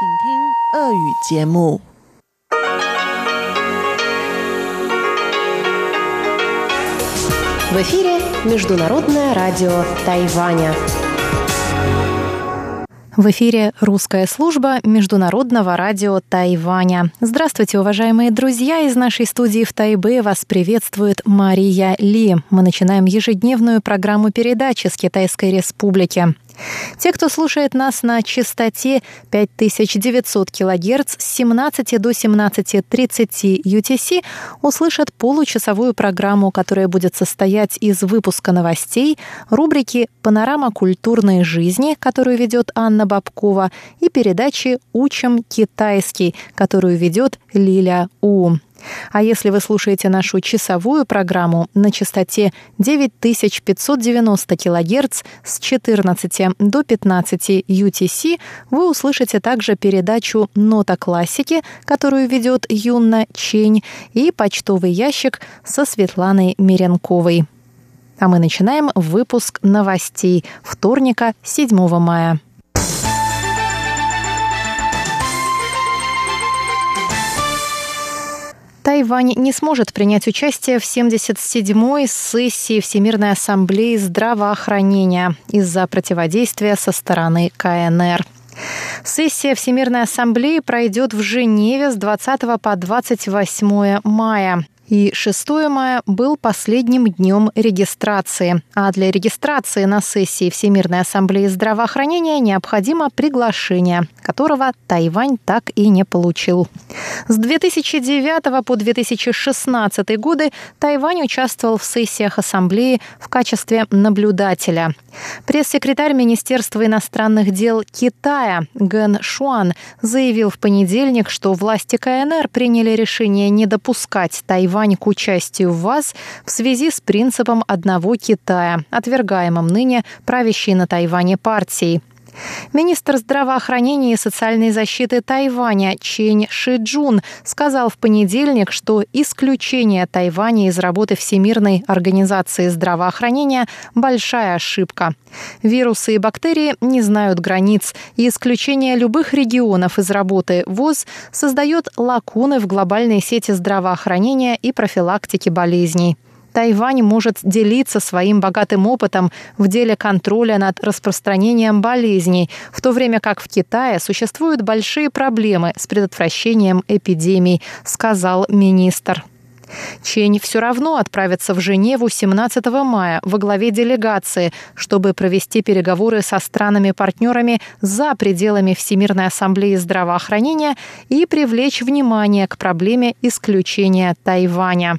В эфире Международное радио Тайваня. В эфире русская служба Международного радио Тайваня. Здравствуйте, уважаемые друзья! Из нашей студии в Тайбе вас приветствует Мария Ли. Мы начинаем ежедневную программу передачи с Китайской Республики. Те, кто слушает нас на частоте 5900 кГц с 17 до 17.30 UTC, услышат получасовую программу, которая будет состоять из выпуска новостей, рубрики «Панорама культурной жизни», которую ведет Анна Бабкова, и передачи «Учим китайский», которую ведет Лиля У. А если вы слушаете нашу часовую программу на частоте 9590 кГц с 14 до 15 UTC, вы услышите также передачу «Нота классики», которую ведет Юнна Чень, и почтовый ящик со Светланой Меренковой. А мы начинаем выпуск новостей вторника, 7 мая. Тайвань не сможет принять участие в 77-й сессии Всемирной ассамблеи здравоохранения из-за противодействия со стороны КНР. Сессия Всемирной ассамблеи пройдет в Женеве с 20 по 28 мая и 6 мая был последним днем регистрации. А для регистрации на сессии Всемирной ассамблеи здравоохранения необходимо приглашение, которого Тайвань так и не получил. С 2009 по 2016 годы Тайвань участвовал в сессиях ассамблеи в качестве наблюдателя. Пресс-секретарь Министерства иностранных дел Китая Ген Шуан заявил в понедельник, что власти КНР приняли решение не допускать Тайвань Тайвань к участию в ВАЗ в связи с принципом одного Китая, отвергаемым ныне правящей на Тайване партией. Министр здравоохранения и социальной защиты Тайваня Чень Шиджун сказал в понедельник, что исключение Тайваня из работы Всемирной организации здравоохранения – большая ошибка. Вирусы и бактерии не знают границ, и исключение любых регионов из работы ВОЗ создает лакуны в глобальной сети здравоохранения и профилактики болезней. Тайвань может делиться своим богатым опытом в деле контроля над распространением болезней, в то время как в Китае существуют большие проблемы с предотвращением эпидемий, сказал министр. Чень все равно отправится в Женеву 17 мая во главе делегации, чтобы провести переговоры со странами-партнерами за пределами Всемирной ассамблеи здравоохранения и привлечь внимание к проблеме исключения Тайваня.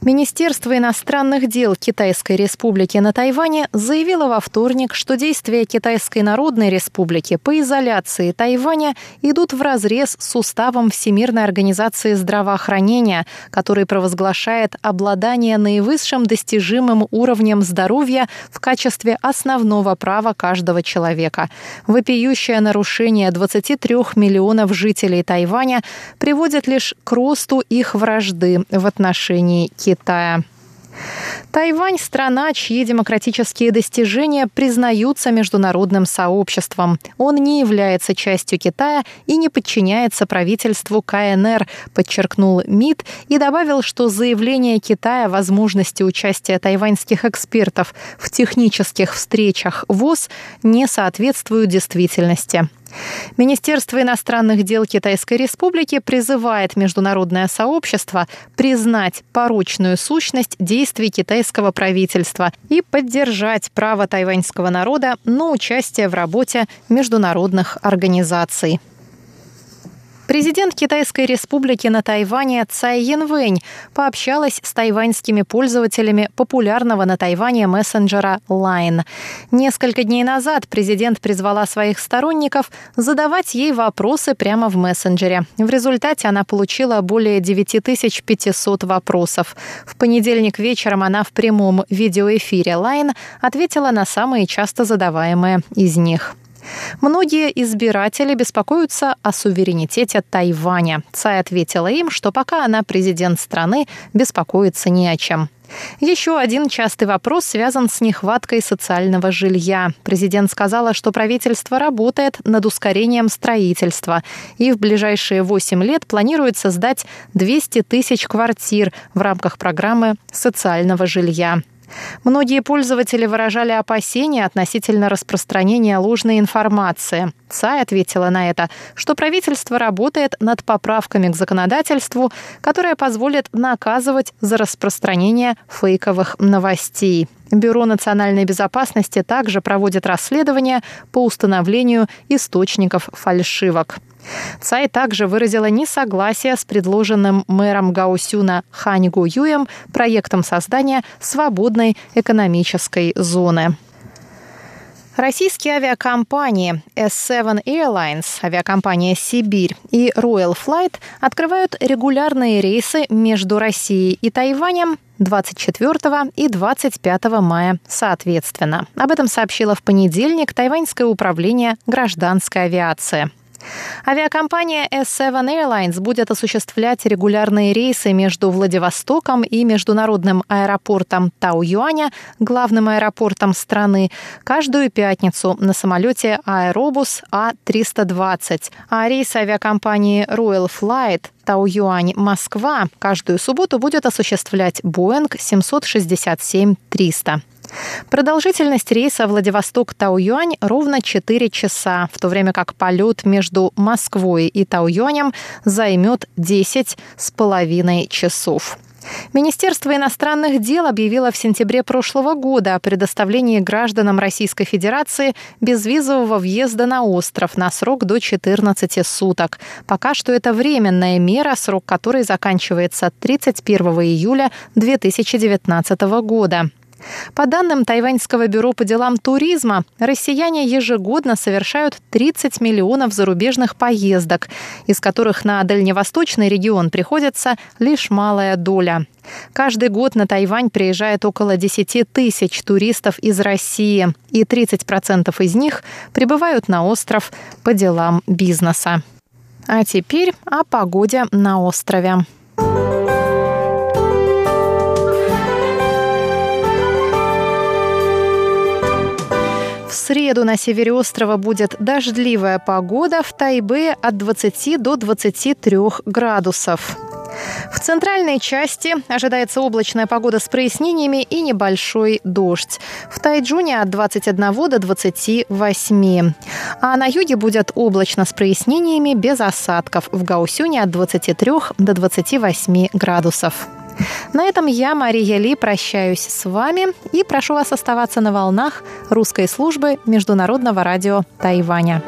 Министерство иностранных дел Китайской Республики на Тайване заявило во вторник, что действия Китайской Народной Республики по изоляции Тайваня идут вразрез с уставом Всемирной организации здравоохранения, который провозглашает обладание наивысшим достижимым уровнем здоровья в качестве основного права каждого человека. Вопиющее нарушение 23 миллионов жителей Тайваня приводит лишь к росту их вражды в отношении Китая. Китая. Тайвань – страна, чьи демократические достижения признаются международным сообществом. Он не является частью Китая и не подчиняется правительству КНР, подчеркнул МИД и добавил, что заявление Китая о возможности участия тайваньских экспертов в технических встречах ВОЗ не соответствуют действительности. Министерство иностранных дел Китайской Республики призывает международное сообщество признать порочную сущность действий китайского правительства и поддержать право тайваньского народа на участие в работе международных организаций. Президент Китайской республики на Тайване Цай Янвэнь пообщалась с тайваньскими пользователями популярного на Тайване мессенджера Line. Несколько дней назад президент призвала своих сторонников задавать ей вопросы прямо в мессенджере. В результате она получила более 9500 вопросов. В понедельник вечером она в прямом видеоэфире Line ответила на самые часто задаваемые из них. Многие избиратели беспокоятся о суверенитете Тайваня. Цай ответила им, что пока она президент страны, беспокоиться не о чем. Еще один частый вопрос связан с нехваткой социального жилья. Президент сказала, что правительство работает над ускорением строительства и в ближайшие 8 лет планирует создать 200 тысяч квартир в рамках программы социального жилья. Многие пользователи выражали опасения относительно распространения ложной информации. ЦАЙ ответила на это, что правительство работает над поправками к законодательству, которое позволит наказывать за распространение фейковых новостей. Бюро национальной безопасности также проводит расследование по установлению источников фальшивок. Цай также выразила несогласие с предложенным мэром Гаусюна Хань Гу Юем проектом создания свободной экономической зоны. Российские авиакомпании S7 Airlines, авиакомпания «Сибирь» и Royal Flight открывают регулярные рейсы между Россией и Тайванем 24 и 25 мая соответственно. Об этом сообщило в понедельник Тайваньское управление гражданской авиации. Авиакомпания S7 Airlines будет осуществлять регулярные рейсы между Владивостоком и международным аэропортом Тау-Юаня, главным аэропортом страны, каждую пятницу на самолете Аэробус А-320. А рейс авиакомпании Royal Flight Тау-Юань Москва каждую субботу будет осуществлять Boeing 767-300. Продолжительность рейса Владивосток-Тау-Юань ровно 4 часа, в то время как полет между Москвой и Тау-Юанем займет 10 с половиной часов. Министерство иностранных дел объявило в сентябре прошлого года о предоставлении гражданам Российской Федерации безвизового въезда на остров на срок до 14 суток. Пока что это временная мера, срок которой заканчивается 31 июля 2019 года. По данным Тайваньского бюро по делам туризма, россияне ежегодно совершают 30 миллионов зарубежных поездок, из которых на дальневосточный регион приходится лишь малая доля. Каждый год на Тайвань приезжает около 10 тысяч туристов из России, и 30% из них прибывают на остров по делам бизнеса. А теперь о погоде на острове. Среду на севере острова будет дождливая погода, в Тайбе от 20 до 23 градусов. В центральной части ожидается облачная погода с прояснениями и небольшой дождь. В Тайджуне от 21 до 28. А на юге будет облачно с прояснениями без осадков. В Гаусюне от 23 до 28 градусов. На этом я, Мария Ли, прощаюсь с вами и прошу вас оставаться на волнах русской службы Международного радио Тайваня.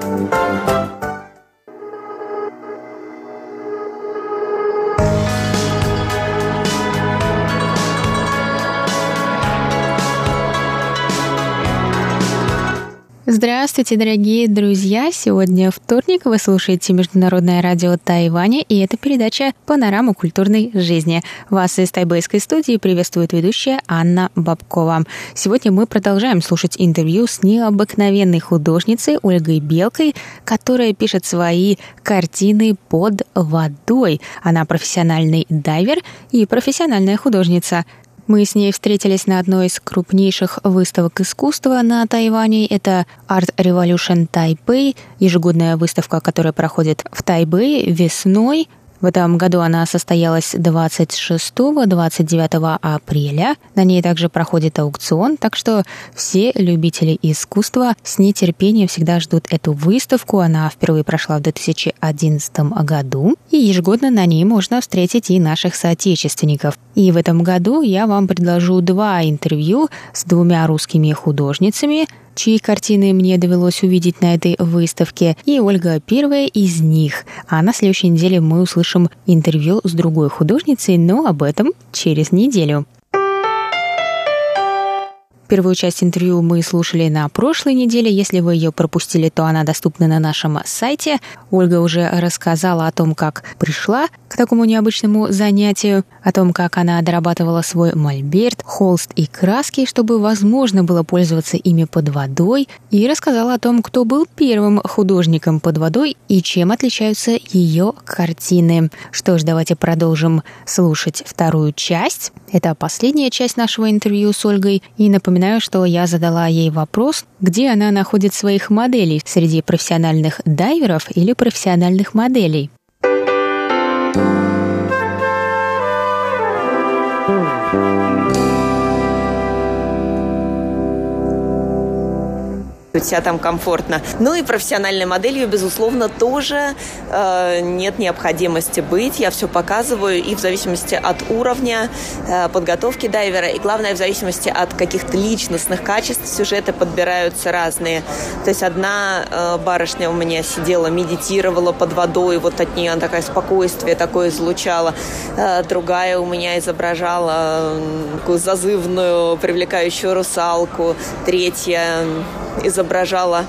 Здравствуйте, дорогие друзья! Сегодня вторник, вы слушаете Международное радио Тайваня, и это передача «Панорама культурной жизни». Вас из тайбэйской студии приветствует ведущая Анна Бабкова. Сегодня мы продолжаем слушать интервью с необыкновенной художницей Ольгой Белкой, которая пишет свои картины под водой. Она профессиональный дайвер и профессиональная художница – мы с ней встретились на одной из крупнейших выставок искусства на Тайване. Это Art Revolution Taipei, ежегодная выставка, которая проходит в Тайбэе весной – в этом году она состоялась 26-29 апреля. На ней также проходит аукцион, так что все любители искусства с нетерпением всегда ждут эту выставку. Она впервые прошла в 2011 году, и ежегодно на ней можно встретить и наших соотечественников. И в этом году я вам предложу два интервью с двумя русскими художницами – чьи картины мне довелось увидеть на этой выставке, и Ольга первая из них. А на следующей неделе мы услышим интервью с другой художницей, но об этом через неделю. Первую часть интервью мы слушали на прошлой неделе. Если вы ее пропустили, то она доступна на нашем сайте. Ольга уже рассказала о том, как пришла к такому необычному занятию, о том, как она дорабатывала свой мольберт, холст и краски, чтобы возможно было пользоваться ими под водой, и рассказала о том, кто был первым художником под водой и чем отличаются ее картины. Что ж, давайте продолжим слушать вторую часть. Это последняя часть нашего интервью с Ольгой. И напоминаю, что я задала ей вопрос, где она находит своих моделей среди профессиональных дайверов или профессиональных моделей. Себя там комфортно. Ну и профессиональной моделью, безусловно, тоже э, нет необходимости быть. Я все показываю и в зависимости от уровня э, подготовки дайвера, и главное, в зависимости от каких-то личностных качеств сюжеты подбираются разные. То есть одна э, барышня у меня сидела, медитировала под водой, вот от нее она такое спокойствие такое излучала. Э, другая у меня изображала такую зазывную, привлекающую русалку. Третья изображала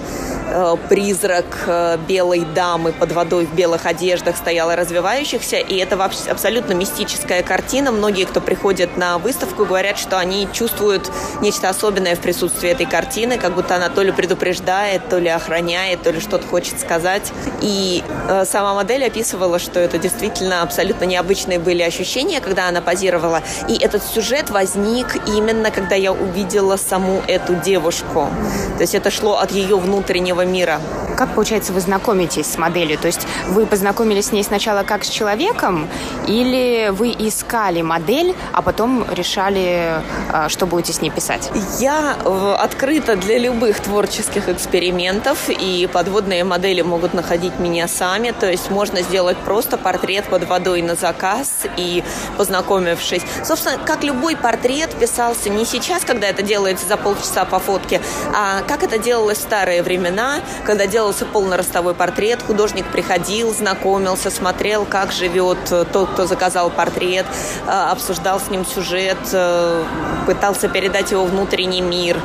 Э, призрак э, белой дамы под водой в белых одеждах стояла развивающихся, и это вообще абсолютно мистическая картина. Многие, кто приходит на выставку, говорят, что они чувствуют нечто особенное в присутствии этой картины, как будто она то ли предупреждает, то ли охраняет, то ли что-то хочет сказать. И э, сама модель описывала, что это действительно абсолютно необычные были ощущения, когда она позировала. И этот сюжет возник именно, когда я увидела саму эту девушку. То есть это шло от ее внутреннего мира. Как, получается, вы знакомитесь с моделью? То есть вы познакомились с ней сначала как с человеком, или вы искали модель, а потом решали, а, что будете с ней писать? Я э, открыта для любых творческих экспериментов, и подводные модели могут находить меня сами. То есть можно сделать просто портрет под водой на заказ и познакомившись. Собственно, как любой портрет писался не сейчас, когда это делается за полчаса по фотке, а как это делалось в старые времена, когда делался полноростовой портрет, художник приходил, знакомился, смотрел, как живет э, тот, кто заказал портрет, э, обсуждал с ним сюжет, э, пытался передать его внутренний мир,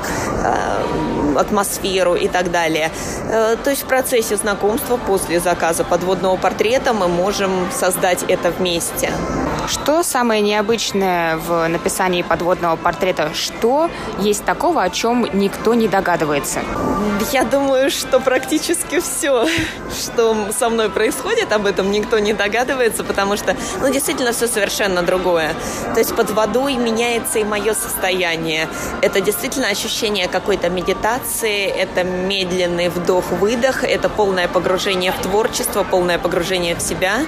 атмосферу и так далее. То есть в процессе знакомства после заказа подводного портрета мы можем создать это вместе. Что самое необычное в написании подводного портрета? Что есть такого, о чем никто не догадывается? Я думаю, что практически все, что со мной происходит, об этом никто не догадывается, потому что, ну, действительно, все совершенно другое. То есть под водой меняется и мое состояние. Это действительно ощущение какой-то медитации, это медленный вдох-выдох, это полное погружение в творчество, полное погружение в себя,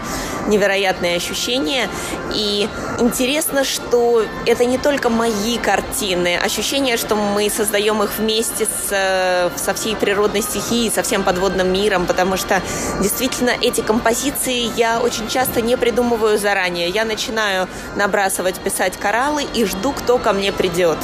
невероятные ощущения. И интересно, что это не только мои картины, ощущение, что мы создаем их вместе с, э, со всей природной стихией, со всем подводным миром, потому что действительно эти композиции я очень часто не придумываю заранее. Я начинаю набрасывать, писать кораллы и жду, кто ко мне придет.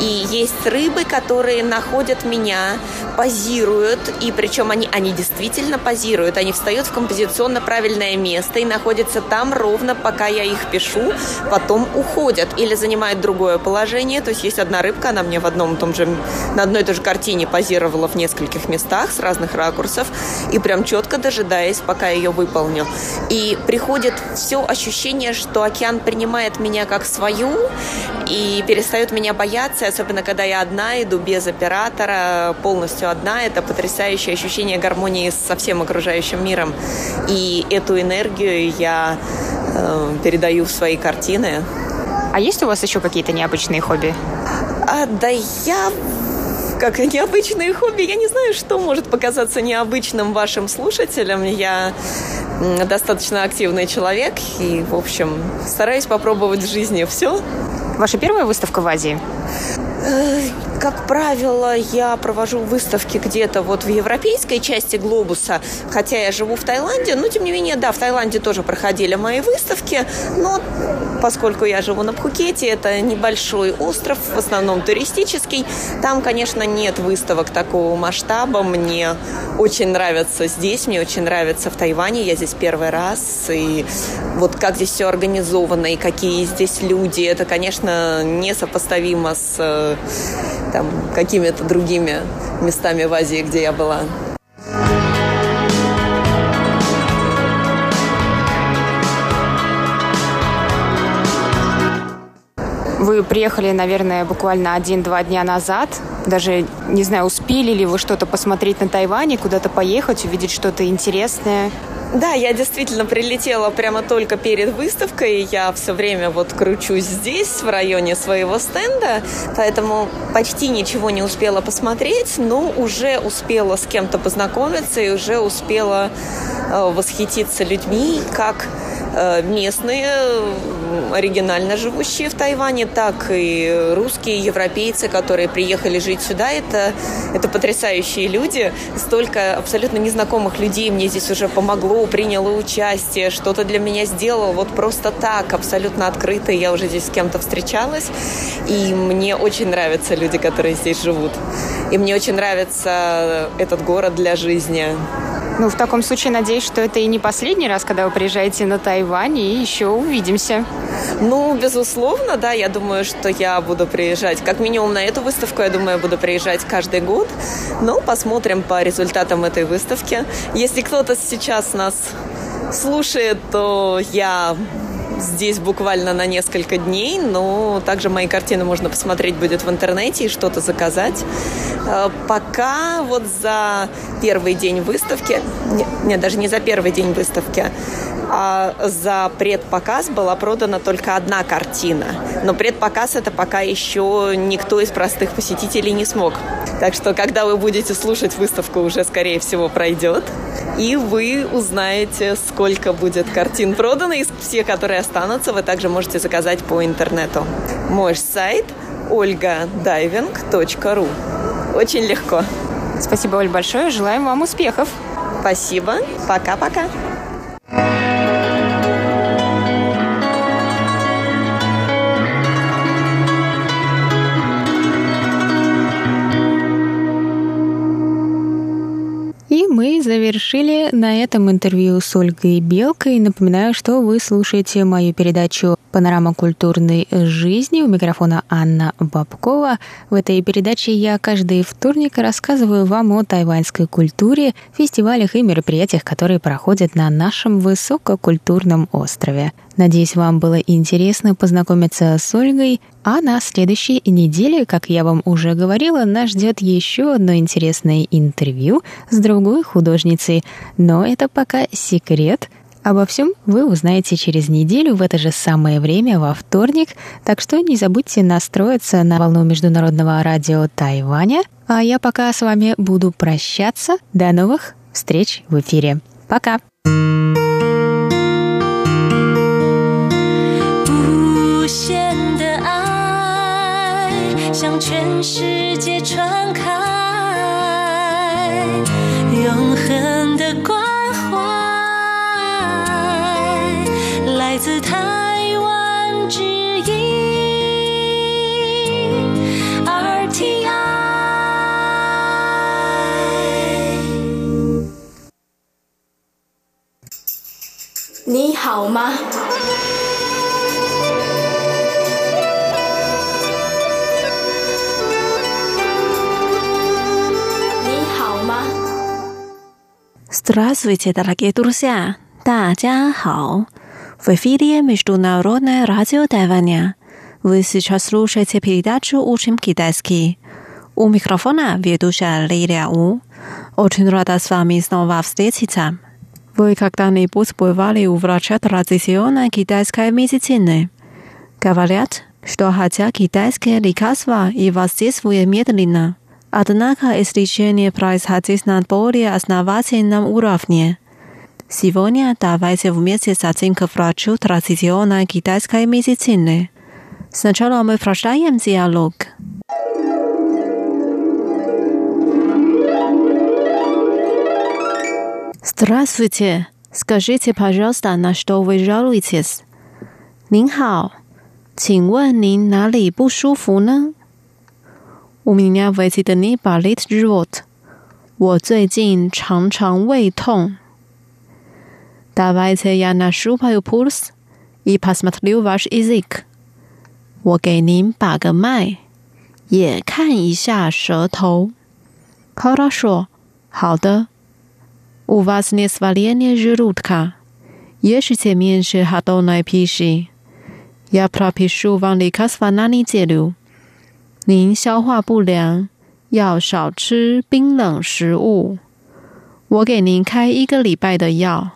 И есть рыбы, которые находят меня, позируют, и причем они, они действительно позируют, они встают в композиционно правильное место и находятся там ровно, пока я их пишу, потом уходят или занимают другое положение. То есть есть одна рыбка, она мне в одном том же, на одной и той же картине позировала в нескольких местах с разных ракурсов и прям четко дожидаясь, пока ее выполню. И приходит все ощущение, что океан принимает меня как свою и перестает меня бояться, особенно когда я одна иду без оператора, полностью одна. Это потрясающее ощущение гармонии со всем окружающим миром. И эту энергию я передаю в свои картины. А есть у вас еще какие-то необычные хобби? А, да я как необычные хобби. Я не знаю, что может показаться необычным вашим слушателям. Я достаточно активный человек и, в общем, стараюсь попробовать в жизни все. Ваша первая выставка в Азии? Э, как правило, я провожу выставки где-то вот в европейской части глобуса, хотя я живу в Таиланде, но тем не менее, да, в Таиланде тоже проходили мои выставки, но поскольку я живу на Пхукете, это небольшой остров, в основном туристический, там, конечно, нет выставок такого масштаба, мне очень нравится здесь, мне очень нравится в Тайване, я здесь первый раз, и вот как здесь все организовано, и какие здесь люди, это, конечно, несопоставимо с там, какими-то другими местами в Азии, где я была. Вы приехали, наверное, буквально один-два дня назад. Даже, не знаю, успели ли вы что-то посмотреть на Тайване, куда-то поехать, увидеть что-то интересное? Да, я действительно прилетела прямо только перед выставкой. Я все время вот кручусь здесь, в районе своего стенда, поэтому почти ничего не успела посмотреть, но уже успела с кем-то познакомиться и уже успела э, восхититься людьми, как местные, оригинально живущие в Тайване, так и русские, европейцы, которые приехали жить сюда. Это, это потрясающие люди. Столько абсолютно незнакомых людей мне здесь уже помогло, приняло участие, что-то для меня сделало. Вот просто так, абсолютно открыто. Я уже здесь с кем-то встречалась. И мне очень нравятся люди, которые здесь живут. И мне очень нравится этот город для жизни. Ну, в таком случае, надеюсь, что это и не последний раз, когда вы приезжаете на Тайвань, и еще увидимся. Ну, безусловно, да. Я думаю, что я буду приезжать, как минимум на эту выставку, я думаю, я буду приезжать каждый год. Ну, посмотрим по результатам этой выставки. Если кто-то сейчас нас слушает, то я здесь буквально на несколько дней, но также мои картины можно посмотреть будет в интернете и что-то заказать. Э, пока вот за первый день выставки, нет, даже не за первый день выставки, а за предпоказ была продана только одна картина. Но предпоказ это пока еще никто из простых посетителей не смог. Так что, когда вы будете слушать выставку, уже, скорее всего, пройдет. И вы узнаете, сколько будет картин продано. Из всех, которые останутся, вы также можете заказать по интернету. Мой сайт olgadiving.ru Очень легко. Спасибо, Оль, большое. Желаем вам успехов. Спасибо. Пока-пока. Мы завершили на этом интервью с Ольгой Белкой. Напоминаю, что вы слушаете мою передачу «Панорама культурной жизни». У микрофона Анна Бабкова. В этой передаче я каждый вторник рассказываю вам о тайваньской культуре, фестивалях и мероприятиях, которые проходят на нашем высококультурном острове. Надеюсь, вам было интересно познакомиться с Ольгой. А на следующей неделе, как я вам уже говорила, нас ждет еще одно интересное интервью с другой художницей. Но это пока секрет. Обо всем вы узнаете через неделю в это же самое время, во вторник. Так что не забудьте настроиться на волну Международного радио Тайваня. А я пока с вами буду прощаться. До новых встреч в эфире. Пока! 向全世界传开，永恒的关怀，来自台湾之音 RTI。你好吗 ？Здравствуйте, дорогие друзья! 大家好! В эфире Международное радио Тайваня. Вы сейчас слушаете передачу «Учим китайский». У микрофона ведущая Лилия У. Очень рада с вами снова встретиться. Вы когда-нибудь бывали у врача традиционной китайской медицины? Говорят, что хотя китайские лекарства и воздействуют медленно, Однако излечение происходит на более основательном уровне. Сегодня давайте вместе зайдем к врачу традиционной китайской медицины. Сначала мы прочитаем диалог. Здравствуйте. Скажите, пожалуйста, на что вы жалуетесь? 您好，请问您哪里不舒服呢 ？у меня в эти дни болит живот. 我最近常常胃痛。Давайте я нащупаю пульс и посмотрю ваш язык. 我给您把个脉，也看一下舌头。Хорошо，好的。У вас нет сваления желудка. Ешьте меньше холодной пищи. Я пропишу вам лекарство на неделю。 您消化不良要少吃冰冷食物。我给您开一个礼拜的药。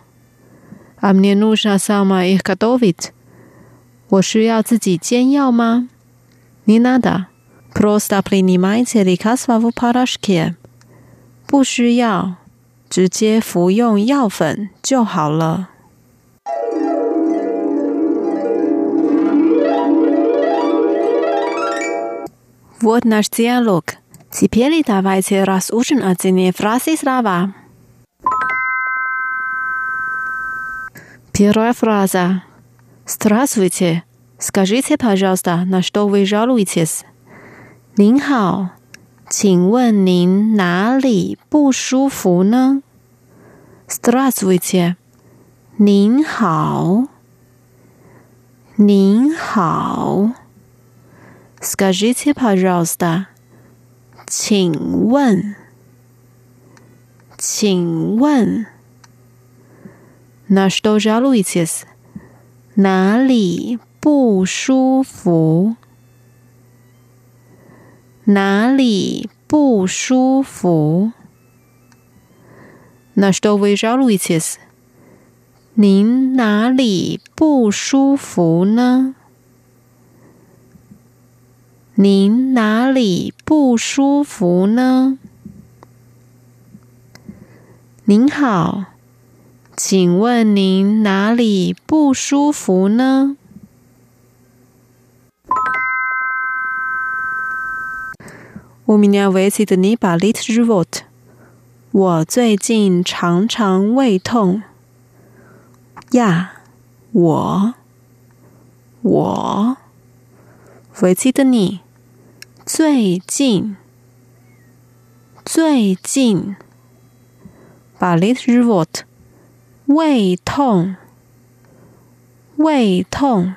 我需要自己煎药吗？不需要直接服用药粉就好了。Вот наш диалог. Теперь давайте разучим отдельные фразы и слова. Первая фраза. Здравствуйте. Скажите, пожалуйста, на что вы жалуетесь? 您好，请问您哪里不舒服呢？Здравствуйте. 您好，您好。 Скажите, пожалуйста，请问，请问，на что жалуетесь？哪里不舒服？哪里不舒服？на что вы жалуетесь？您哪里不舒服呢？ 您哪里不舒服呢？您好，请问您哪里不舒服呢？У меня выходит болит живот。我最近常常胃痛。呀，我，我，выходит не。 最近最近把 little robot 胃痛胃痛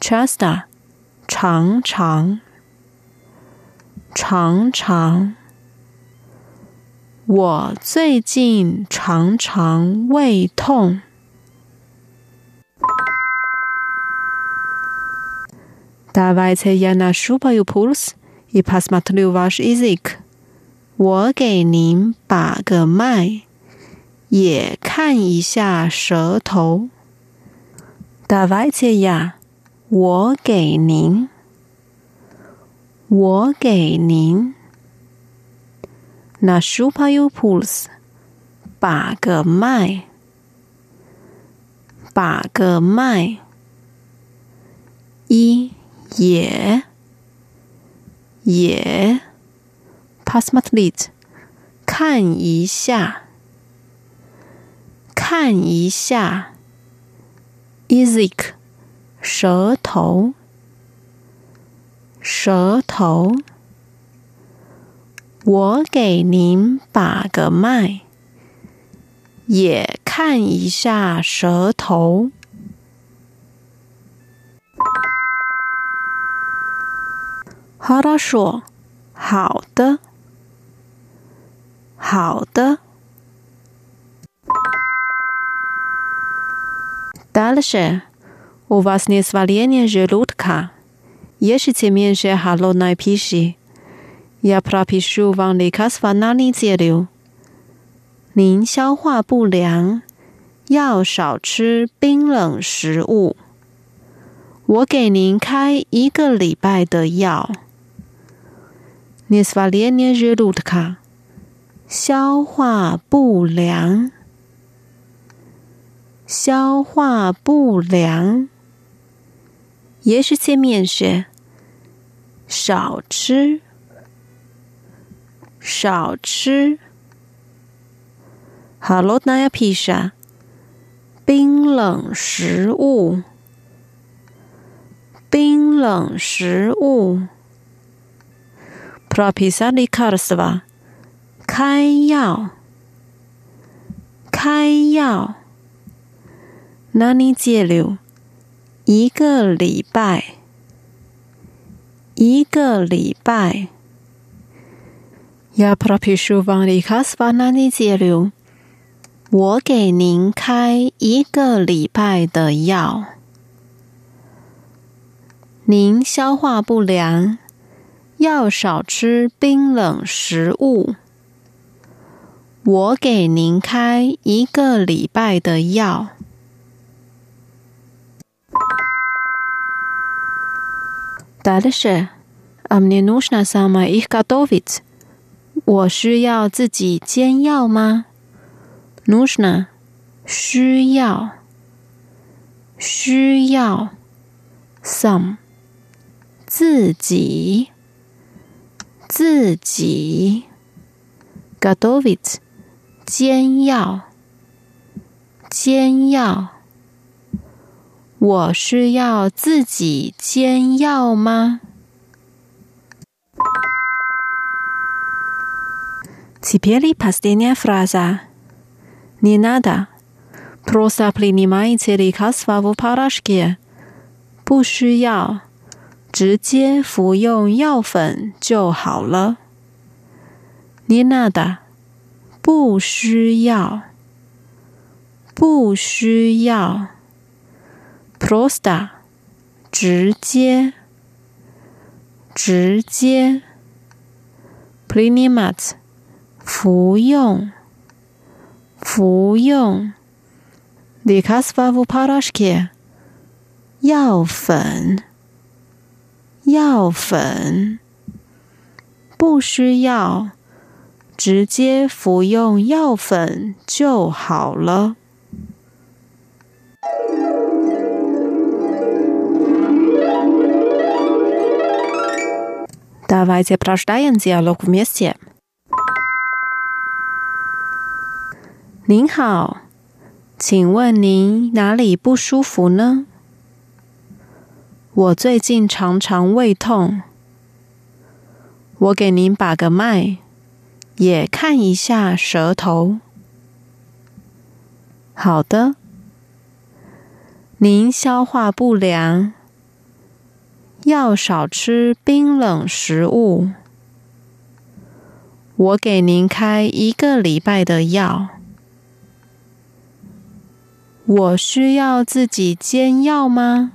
chest 常常常常我最近常常胃痛。Давайте я нащупаю пульс и посмотрю ваш язык。我给您把个脉，也看一下舌头。Давайте я，我给您，我给您。Нащупаю пульс，把个脉，把个脉。一。 也也，pasmatlit，看一下，看一下，izik，舌头，舌头，我给您把个脉，也看一下舌头。哈拉说：“好的，好的。” Дальше у вас не сваление желудка. Ешьте меньше холодной пищи. Я пропишу вам лекарство на неделю. 您消化不良，要少吃冰冷食物。我给您开一个礼拜的药。 你是把连连热度的卡消化不良。消化不良。也是见面是少吃。少吃。哈喽那要披萨。冰冷食物。冰冷食物。Прописать лекарства，开药，开药。На неделю，一个礼拜，一个礼拜。Я пропишу вам лекарства на неделю，我给您开一个礼拜的药。 您消化不良， 要少吃冰冷食物。我给您开一个礼拜的药。Дальше, а мне нужно сама их готовить. 我需要自己煎药吗？Нужно，需要，需要。Some，自己， 自己。Готовить，煎药，煎药。我需要自己煎药吗？Теперь последняя фраза. Не надо. Просто принимайте лекарства в порошке. 不需要， 直接服用药粉就好了。Nina 的不需要，不需要。Prosta 直接，直接。plinimat，服用，服用。Dekasvavu parashke 药粉。药粉。不需要，直接服用药粉就好了。Давайте прочитаем диалог вместе. 您好，请问您哪里不舒服呢？ 我最近常常胃痛。我给您把个脉，也看一下舌头。好的。您消化不良。要少吃冰冷食物。我给您开一个礼拜的药。我需要自己煎药吗？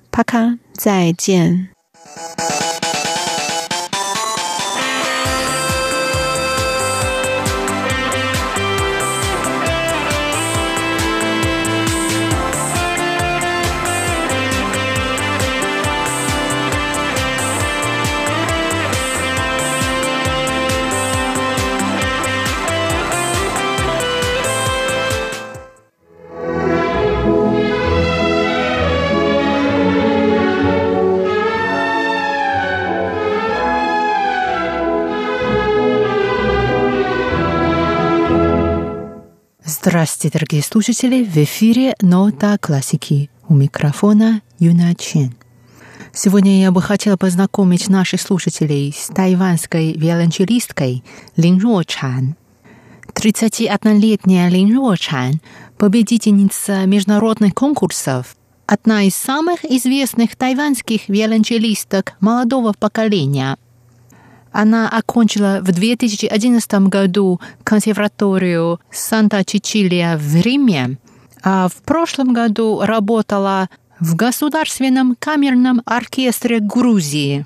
啪卡，再见。Здравствуйте, дорогие слушатели! В эфире «Нота классики». У микрофона Юна Чен. Сегодня я бы хотела познакомить наших слушателей с тайванской виолончелисткой Лин Руо Чан. 31-летняя Лин Руо Чан – победительница международных конкурсов, одна из самых известных тайванских виолончелисток молодого поколения – она окончила в 2011 году консерваторию Санта-Чичилия в Риме, а в прошлом году работала в Государственном камерном оркестре Грузии.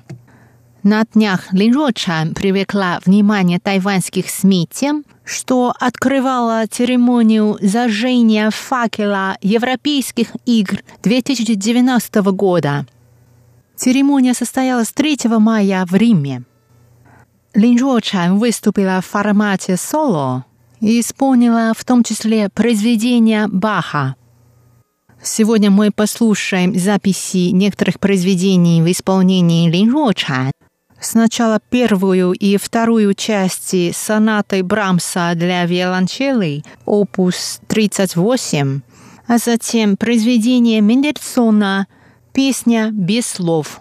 На днях Лин Рочан привлекла внимание тайваньских СМИ тем, что открывала церемонию зажжения факела Европейских игр 2019 года. Церемония состоялась 3 мая в Риме. Лин Жуочан выступила в формате соло и исполнила в том числе произведения Баха. Сегодня мы послушаем записи некоторых произведений в исполнении Лин Жуочан. Сначала первую и вторую части сонаты Брамса для виолончели, опус 38, а затем произведение Мендельсона Песня без слов.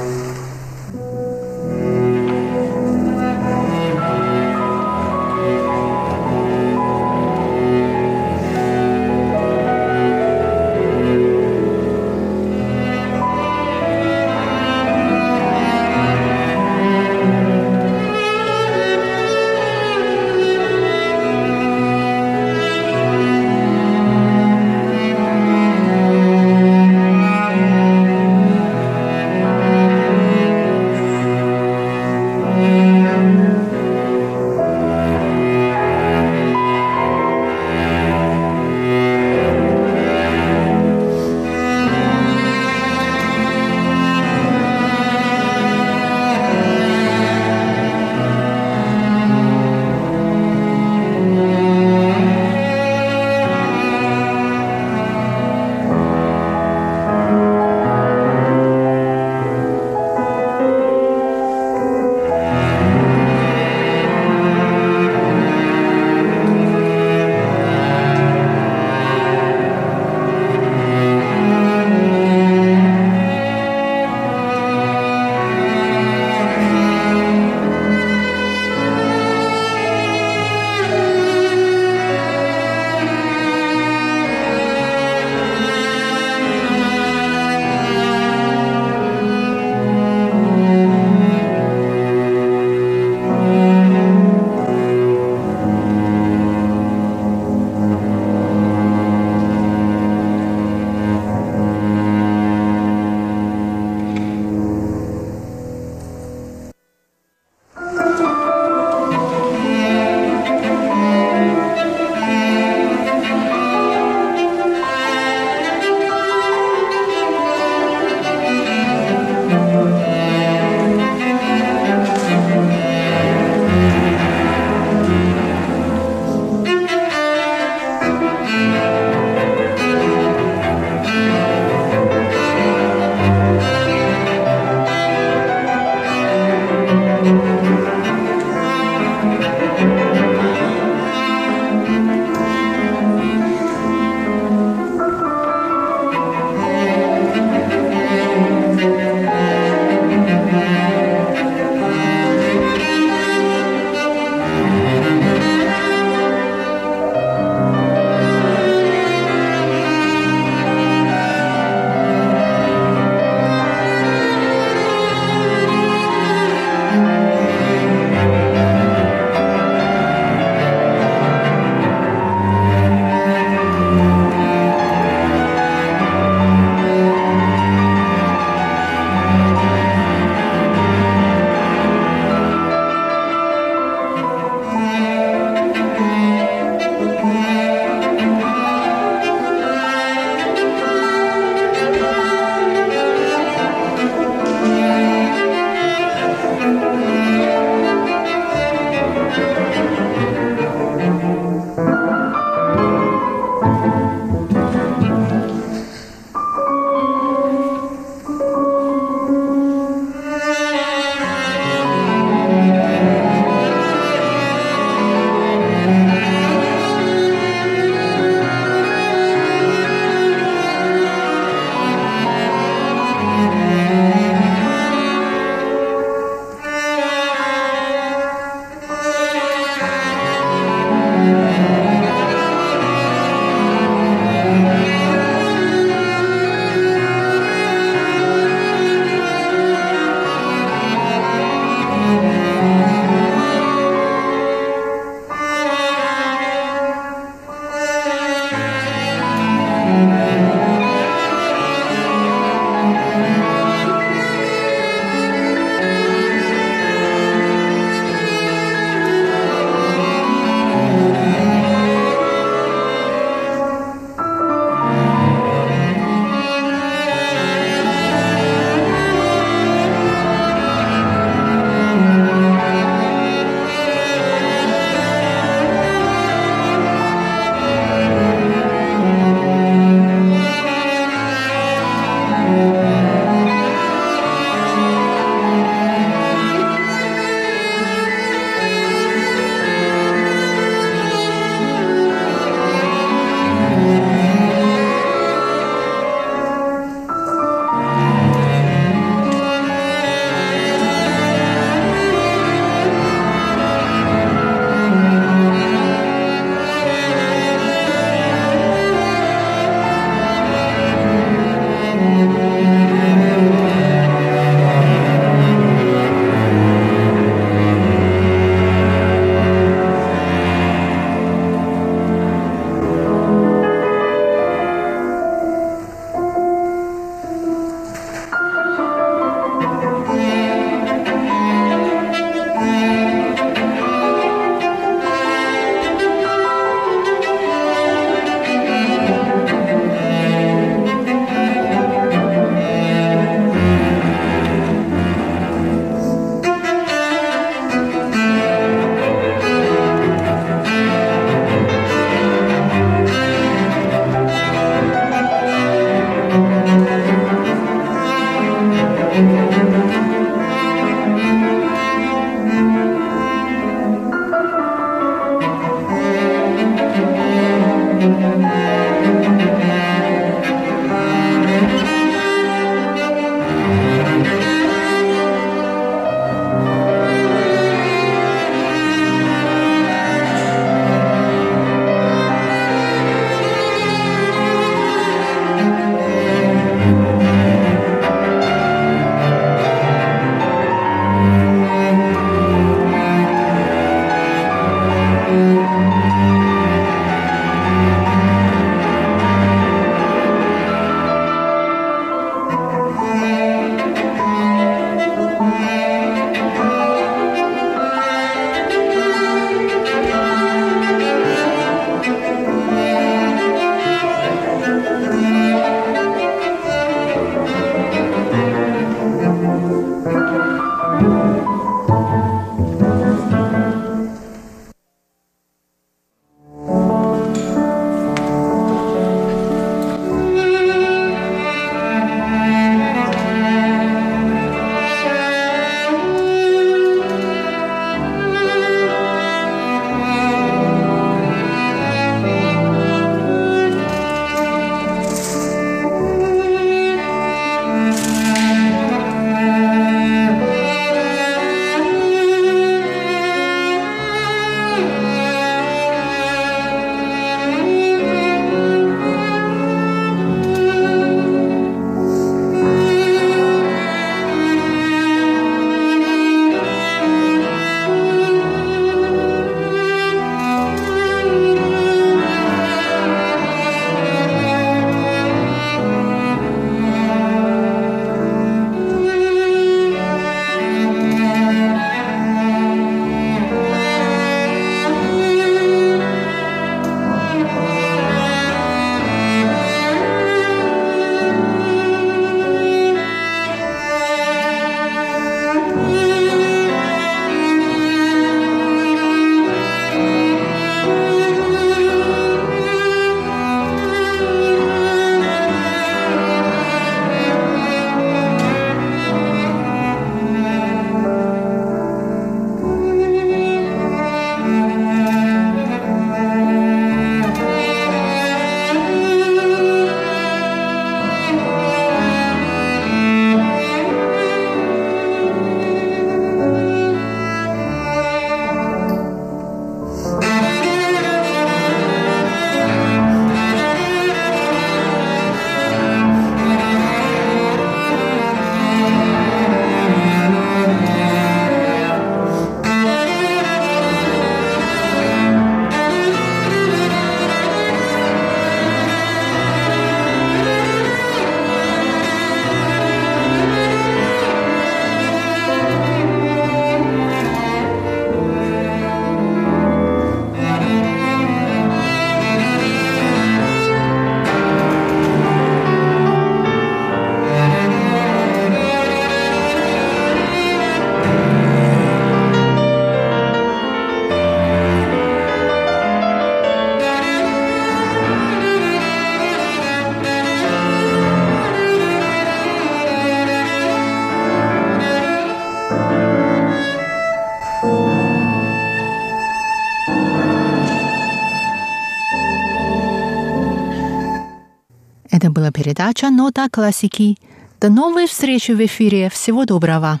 Передача «Нота классики». До новой встречи в эфире. Всего доброго.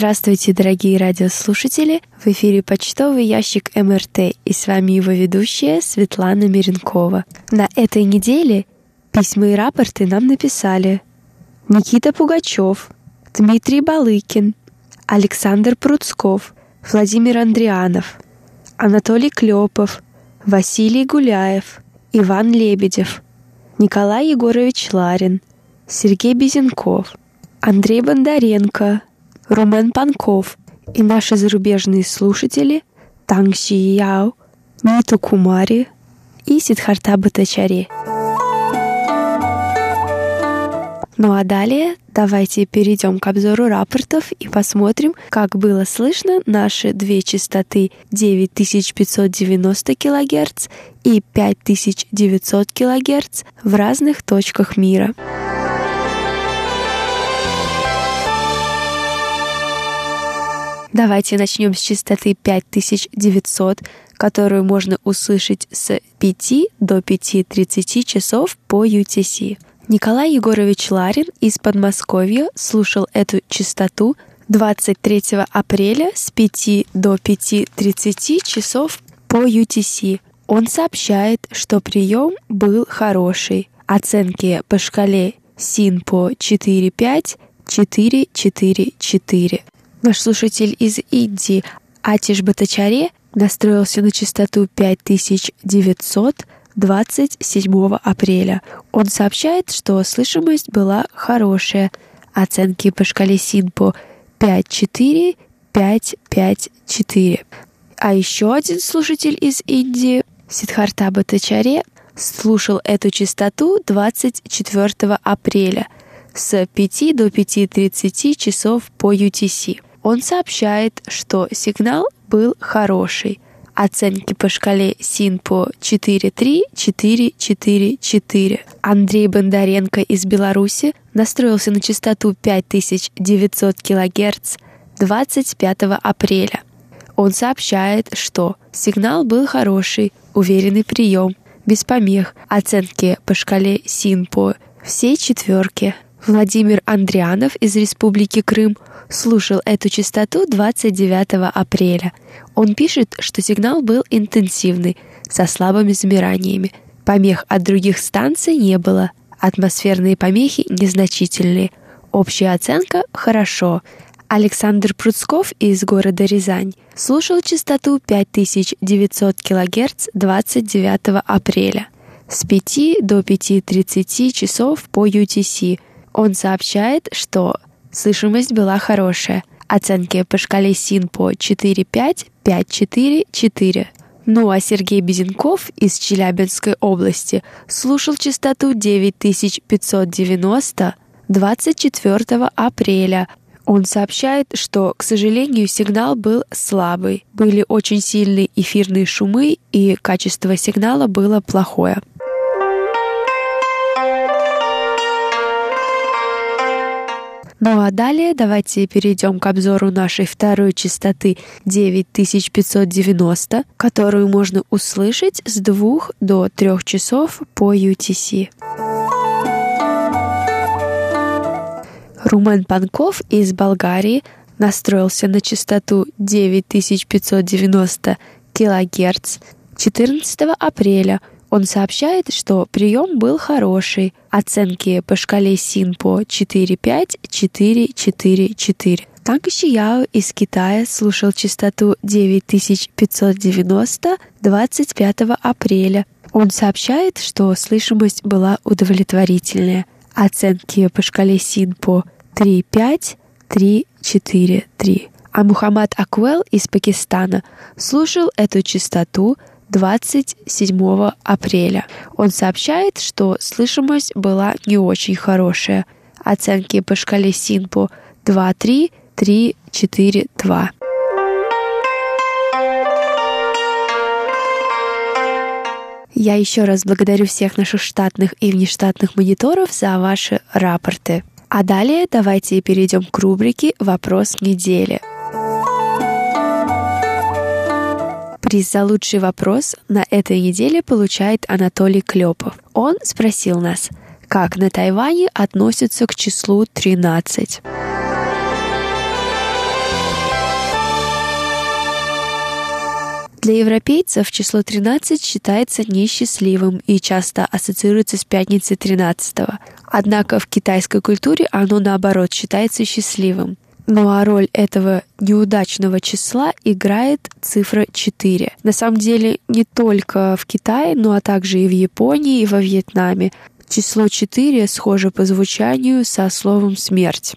Здравствуйте, дорогие радиослушатели! В эфире почтовый ящик МРТ и с вами его ведущая Светлана Миренкова. На этой неделе письма и рапорты нам написали Никита Пугачев, Дмитрий Балыкин, Александр Пруцков, Владимир Андрианов, Анатолий Клепов, Василий Гуляев, Иван Лебедев, Николай Егорович Ларин, Сергей Безенков, Андрей Бондаренко, Румен Панков и наши зарубежные слушатели Танг Ши Яо, Ниту Кумари и Сидхарта Батачари. Ну а далее давайте перейдем к обзору рапортов и посмотрим, как было слышно наши две частоты 9590 кГц и 5900 кГц в разных точках мира. Давайте начнем с частоты 5900, которую можно услышать с 5 до 5.30 часов по UTC. Николай Егорович Ларин из Подмосковья слушал эту частоту 23 апреля с 5 до 5.30 часов по UTC. Он сообщает, что прием был хороший. Оценки по шкале СИН по 4-5, 4-4-4. Наш слушатель из Индии Атиш Батачаре настроился на частоту 5900 27 апреля. Он сообщает, что слышимость была хорошая. Оценки по шкале Синпо 5-4, 5-5-4. А еще один слушатель из Индии, Сидхарта Батачаре, слушал эту частоту 24 апреля с 5 до 5.30 часов по UTC. Он сообщает, что сигнал был хороший. Оценки по шкале СИНПО 4.3, 4.4.4. Андрей Бондаренко из Беларуси настроился на частоту 5900 кГц 25 апреля. Он сообщает, что сигнал был хороший, уверенный прием, без помех, оценки по шкале СИНПО все четверки. Владимир Андрианов из Республики Крым слушал эту частоту 29 апреля. Он пишет, что сигнал был интенсивный, со слабыми замираниями. Помех от других станций не было. Атмосферные помехи незначительные. Общая оценка – хорошо. Александр Пруцков из города Рязань слушал частоту 5900 кГц 29 апреля с 5 до 5.30 часов по UTC – он сообщает, что слышимость была хорошая. Оценки по шкале СИН по 4-5, 5-4-4. Ну а Сергей Безенков из Челябинской области слушал частоту 9590 24 апреля. Он сообщает, что, к сожалению, сигнал был слабый. Были очень сильные эфирные шумы, и качество сигнала было плохое. Ну а далее давайте перейдем к обзору нашей второй частоты 9590, которую можно услышать с 2 до 3 часов по UTC. Румен Панков из Болгарии настроился на частоту 9590 кГц 14 апреля – он сообщает, что прием был хороший. Оценки по шкале СИНПО 4-5, 4-4-4. Танг Шияо из Китая слушал частоту 9590 25 апреля. Он сообщает, что слышимость была удовлетворительная. Оценки по шкале СИНПО 3-5, 3-4-3. А Мухаммад Аквел из Пакистана слушал эту частоту 27 апреля. Он сообщает, что слышимость была не очень хорошая. Оценки по шкале Синпо 2-3, 3-4-2. Я еще раз благодарю всех наших штатных и внештатных мониторов за ваши рапорты. А далее давайте перейдем к рубрике «Вопрос недели». Приз за лучший вопрос на этой неделе получает Анатолий Клепов. Он спросил нас, как на Тайване относятся к числу 13. Для европейцев число 13 считается несчастливым и часто ассоциируется с пятницей 13 -го. Однако в китайской культуре оно наоборот считается счастливым. Ну а роль этого неудачного числа играет цифра 4. На самом деле не только в Китае, но а также и в Японии, и во Вьетнаме. Число 4 схоже по звучанию со словом «смерть».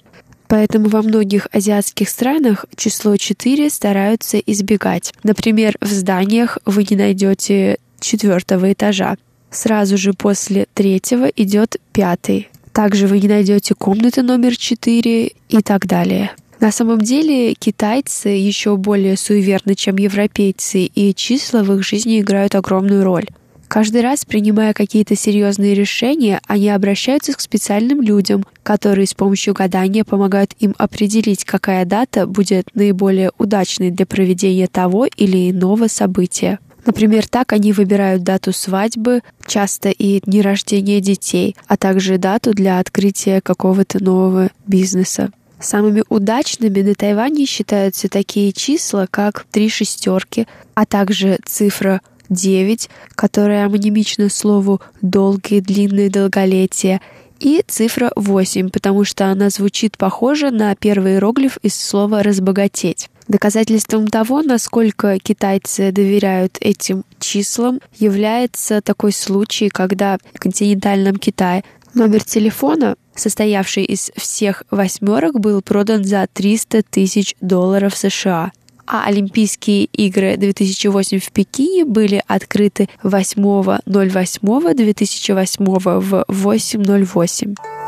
Поэтому во многих азиатских странах число 4 стараются избегать. Например, в зданиях вы не найдете четвертого этажа. Сразу же после третьего идет пятый. Также вы не найдете комнаты номер 4 и так далее. На самом деле китайцы еще более суеверны, чем европейцы, и числа в их жизни играют огромную роль. Каждый раз, принимая какие-то серьезные решения, они обращаются к специальным людям, которые с помощью гадания помогают им определить, какая дата будет наиболее удачной для проведения того или иного события. Например, так они выбирают дату свадьбы, часто и дни рождения детей, а также дату для открытия какого-то нового бизнеса. Самыми удачными на Тайване считаются такие числа, как три шестерки, а также цифра 9, которая амонимична слову «долгие», «длинные», «долголетие», и цифра 8, потому что она звучит похоже на первый иероглиф из слова «разбогатеть». Доказательством того, насколько китайцы доверяют этим числам, является такой случай, когда в континентальном Китае номер телефона, состоявший из всех восьмерок, был продан за 300 тысяч долларов США – а Олимпийские игры 2008 в Пекине были открыты 8.08.2008 в 8.08.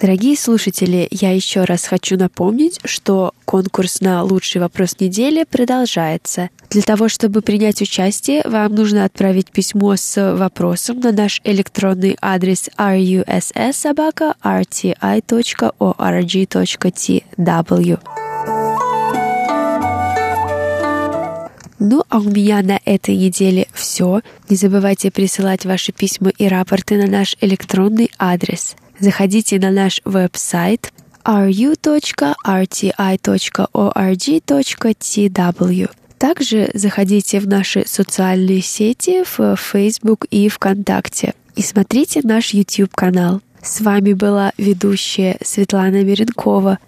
Дорогие слушатели, я еще раз хочу напомнить, что конкурс на лучший вопрос недели продолжается. Для того, чтобы принять участие, вам нужно отправить письмо с вопросом на наш электронный адрес russsobaka.rti.org.tw. Ну а у меня на этой неделе все. Не забывайте присылать ваши письма и рапорты на наш электронный адрес – заходите на наш веб-сайт ru.rti.org.tw. Также заходите в наши социальные сети в Facebook и ВКонтакте и смотрите наш YouTube-канал. С вами была ведущая Светлана Миренкова.